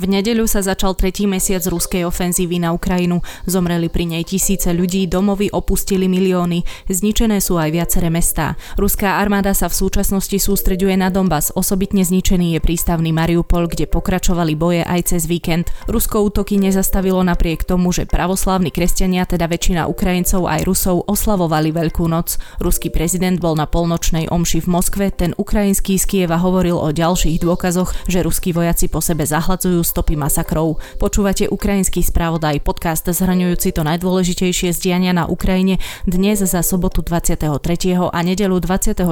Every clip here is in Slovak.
V nedeľu sa začal tretí mesiac ruskej ofenzívy na Ukrajinu. Zomreli pri nej tisíce ľudí, domovy opustili milióny. Zničené sú aj viaceré mestá. Ruská armáda sa v súčasnosti sústreďuje na Donbass. Osobitne zničený je prístavný Mariupol, kde pokračovali boje aj cez víkend. Rusko útoky nezastavilo napriek tomu, že pravoslávni kresťania, teda väčšina Ukrajincov aj Rusov, oslavovali Veľkú noc. Ruský prezident bol na polnočnej omši v Moskve, ten ukrajinský z Kieva hovoril o ďalších dôkazoch, že ruskí vojaci po sebe zahladzujú stopy masakrov. Počúvate ukrajinský spravodaj, podcast zhrňujúci to najdôležitejšie zdiania na Ukrajine dnes za sobotu 23. a nedelu 24.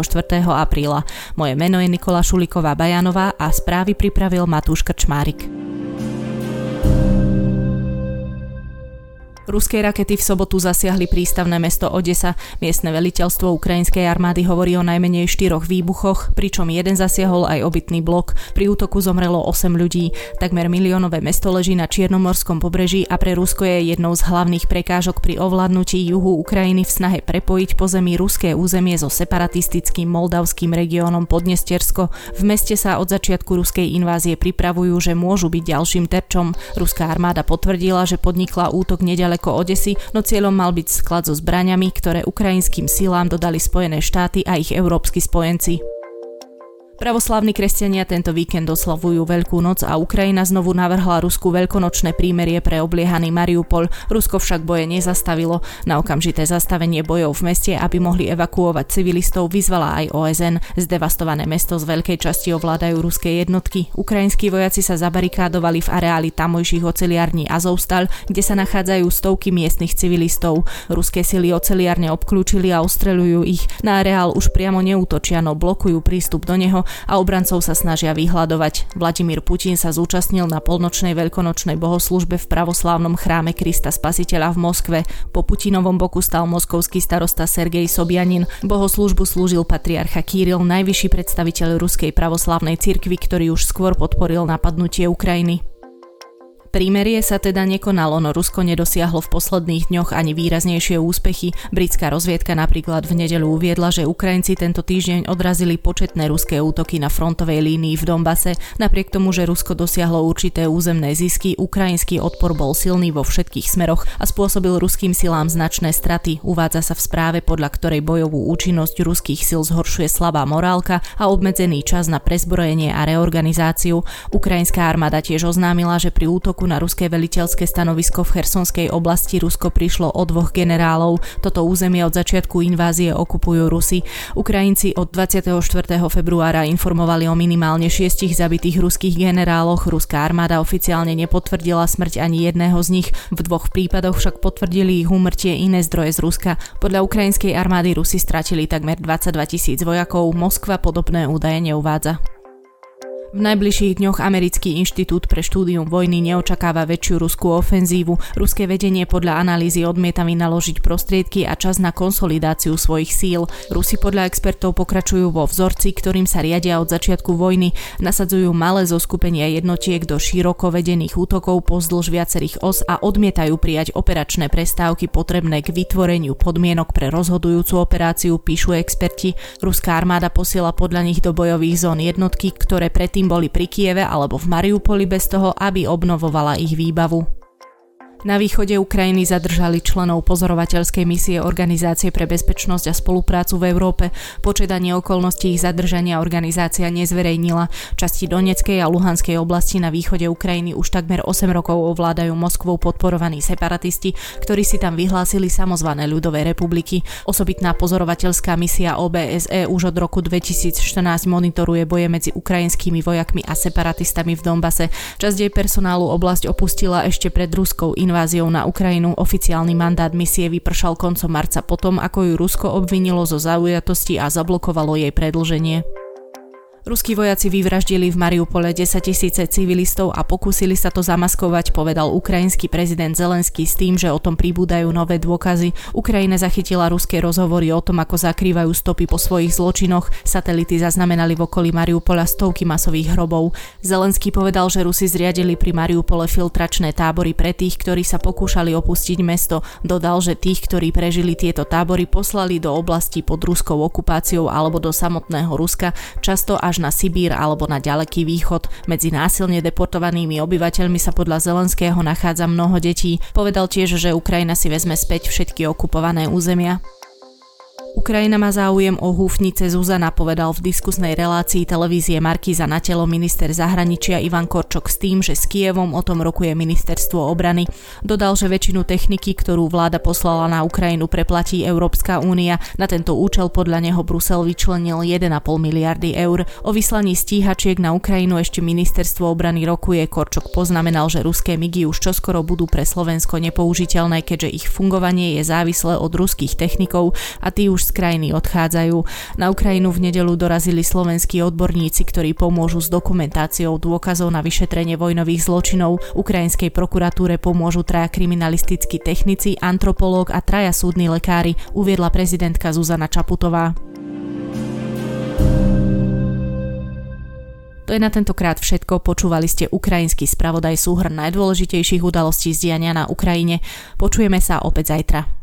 apríla. Moje meno je Nikola Šuliková Bajanová a správy pripravil Matúš Krčmárik. Ruské rakety v sobotu zasiahli prístavné mesto Odesa. Miestne veliteľstvo ukrajinskej armády hovorí o najmenej štyroch výbuchoch, pričom jeden zasiahol aj obytný blok. Pri útoku zomrelo 8 ľudí. Takmer miliónové mesto leží na Čiernomorskom pobreží a pre Rusko je jednou z hlavných prekážok pri ovládnutí juhu Ukrajiny v snahe prepojiť pozemí ruské územie so separatistickým moldavským regiónom Podnestersko. V meste sa od začiatku ruskej invázie pripravujú, že môžu byť ďalším terčom. Ruská armáda potvrdila, že podnikla útok nedaleko nedaleko Odesy, no cieľom mal byť sklad so zbraniami, ktoré ukrajinským silám dodali Spojené štáty a ich európsky spojenci. Pravoslávni kresťania tento víkend oslavujú Veľkú noc a Ukrajina znovu navrhla Rusku veľkonočné prímerie pre obliehaný Mariupol. Rusko však boje nezastavilo. Na okamžité zastavenie bojov v meste, aby mohli evakuovať civilistov, vyzvala aj OSN. Zdevastované mesto z veľkej časti ovládajú ruské jednotky. Ukrajinskí vojaci sa zabarikádovali v areáli tamojších oceliarní Azovstal, kde sa nachádzajú stovky miestnych civilistov. Ruské sily oceliarne obklúčili a ostreľujú ich. Na areál už priamo neútočia, no blokujú prístup do neho a obrancov sa snažia vyhľadovať. Vladimír Putin sa zúčastnil na polnočnej veľkonočnej bohoslúžbe v pravoslávnom chráme Krista Spasiteľa v Moskve. Po Putinovom boku stal moskovský starosta Sergej Sobjanin. Bohoslúžbu slúžil patriarcha Kirill, najvyšší predstaviteľ ruskej pravoslávnej cirkvi, ktorý už skôr podporil napadnutie Ukrajiny. Prímerie sa teda nekonalo, no Rusko nedosiahlo v posledných dňoch ani výraznejšie úspechy. Britská rozviedka napríklad v nedeľu uviedla, že Ukrajinci tento týždeň odrazili početné ruské útoky na frontovej línii v Donbase. Napriek tomu, že Rusko dosiahlo určité územné zisky, ukrajinský odpor bol silný vo všetkých smeroch a spôsobil ruským silám značné straty. Uvádza sa v správe, podľa ktorej bojovú účinnosť ruských sil zhoršuje slabá morálka a obmedzený čas na prezbrojenie a reorganizáciu. Ukrajinská armáda tiež oznámila, že pri útoku útoku na ruské veliteľské stanovisko v Chersonskej oblasti Rusko prišlo o dvoch generálov. Toto územie od začiatku invázie okupujú Rusi. Ukrajinci od 24. februára informovali o minimálne šiestich zabitých ruských generáloch. Ruská armáda oficiálne nepotvrdila smrť ani jedného z nich. V dvoch prípadoch však potvrdili ich úmrtie iné zdroje z Ruska. Podľa ukrajinskej armády Rusi stratili takmer 22 tisíc vojakov. Moskva podobné údaje neuvádza. V najbližších dňoch Americký inštitút pre štúdium vojny neočakáva väčšiu ruskú ofenzívu. Ruské vedenie podľa analýzy odmieta vynaložiť prostriedky a čas na konsolidáciu svojich síl. Rusi podľa expertov pokračujú vo vzorci, ktorým sa riadia od začiatku vojny. Nasadzujú malé zoskupenia jednotiek do široko vedených útokov pozdĺž viacerých os a odmietajú prijať operačné prestávky potrebné k vytvoreniu podmienok pre rozhodujúcu operáciu, píšu experti. Ruská armáda posiela podľa nich do bojových zón jednotky, ktoré predtým predtým boli pri Kieve alebo v Mariupoli bez toho, aby obnovovala ich výbavu. Na východe Ukrajiny zadržali členov pozorovateľskej misie Organizácie pre bezpečnosť a spoluprácu v Európe. Počet okolností ich zadržania organizácia nezverejnila. Časti Donetskej a Luhanskej oblasti na východe Ukrajiny už takmer 8 rokov ovládajú Moskvou podporovaní separatisti, ktorí si tam vyhlásili samozvané ľudové republiky. Osobitná pozorovateľská misia OBSE už od roku 2014 monitoruje boje medzi ukrajinskými vojakmi a separatistami v Donbase. Časť jej personálu oblasť opustila ešte pred ruskou inváziou na Ukrajinu oficiálny mandát misie vypršal koncom marca potom, ako ju Rusko obvinilo zo zaujatosti a zablokovalo jej predlženie. Ruskí vojaci vyvraždili v Mariupole 10 tisíce civilistov a pokúsili sa to zamaskovať, povedal ukrajinský prezident Zelenský s tým, že o tom pribúdajú nové dôkazy. Ukrajina zachytila ruské rozhovory o tom, ako zakrývajú stopy po svojich zločinoch. Satelity zaznamenali v okolí Mariupola stovky masových hrobov. Zelenský povedal, že Rusi zriadili pri Mariupole filtračné tábory pre tých, ktorí sa pokúšali opustiť mesto. Dodal, že tých, ktorí prežili tieto tábory, poslali do oblasti pod ruskou okupáciou alebo do samotného Ruska, často až na Sibír alebo na ďaleký východ. Medzi násilne deportovanými obyvateľmi sa podľa Zelenského nachádza mnoho detí. Povedal tiež, že Ukrajina si vezme späť všetky okupované územia. Ukrajina má záujem o húfnice Zuzana, povedal v diskusnej relácii televízie Markíza na telo minister zahraničia Ivan Korčok s tým, že s Kievom o tom rokuje ministerstvo obrany. Dodal, že väčšinu techniky, ktorú vláda poslala na Ukrajinu, preplatí Európska únia. Na tento účel podľa neho Brusel vyčlenil 1,5 miliardy eur. O vyslaní stíhačiek na Ukrajinu ešte ministerstvo obrany rokuje. Korčok poznamenal, že ruské migy už čoskoro budú pre Slovensko nepoužiteľné, keďže ich fungovanie je závislé od ruských technikov a tí už z krajiny odchádzajú. Na Ukrajinu v nedelu dorazili slovenskí odborníci, ktorí pomôžu s dokumentáciou dôkazov na vyšetrenie vojnových zločinov. Ukrajinskej prokuratúre pomôžu traja kriminalistickí technici, antropológ a traja súdni lekári, uviedla prezidentka Zuzana Čaputová. To je na tentokrát všetko. Počúvali ste ukrajinský spravodaj súhrn najdôležitejších udalostí z diania na Ukrajine. Počujeme sa opäť zajtra.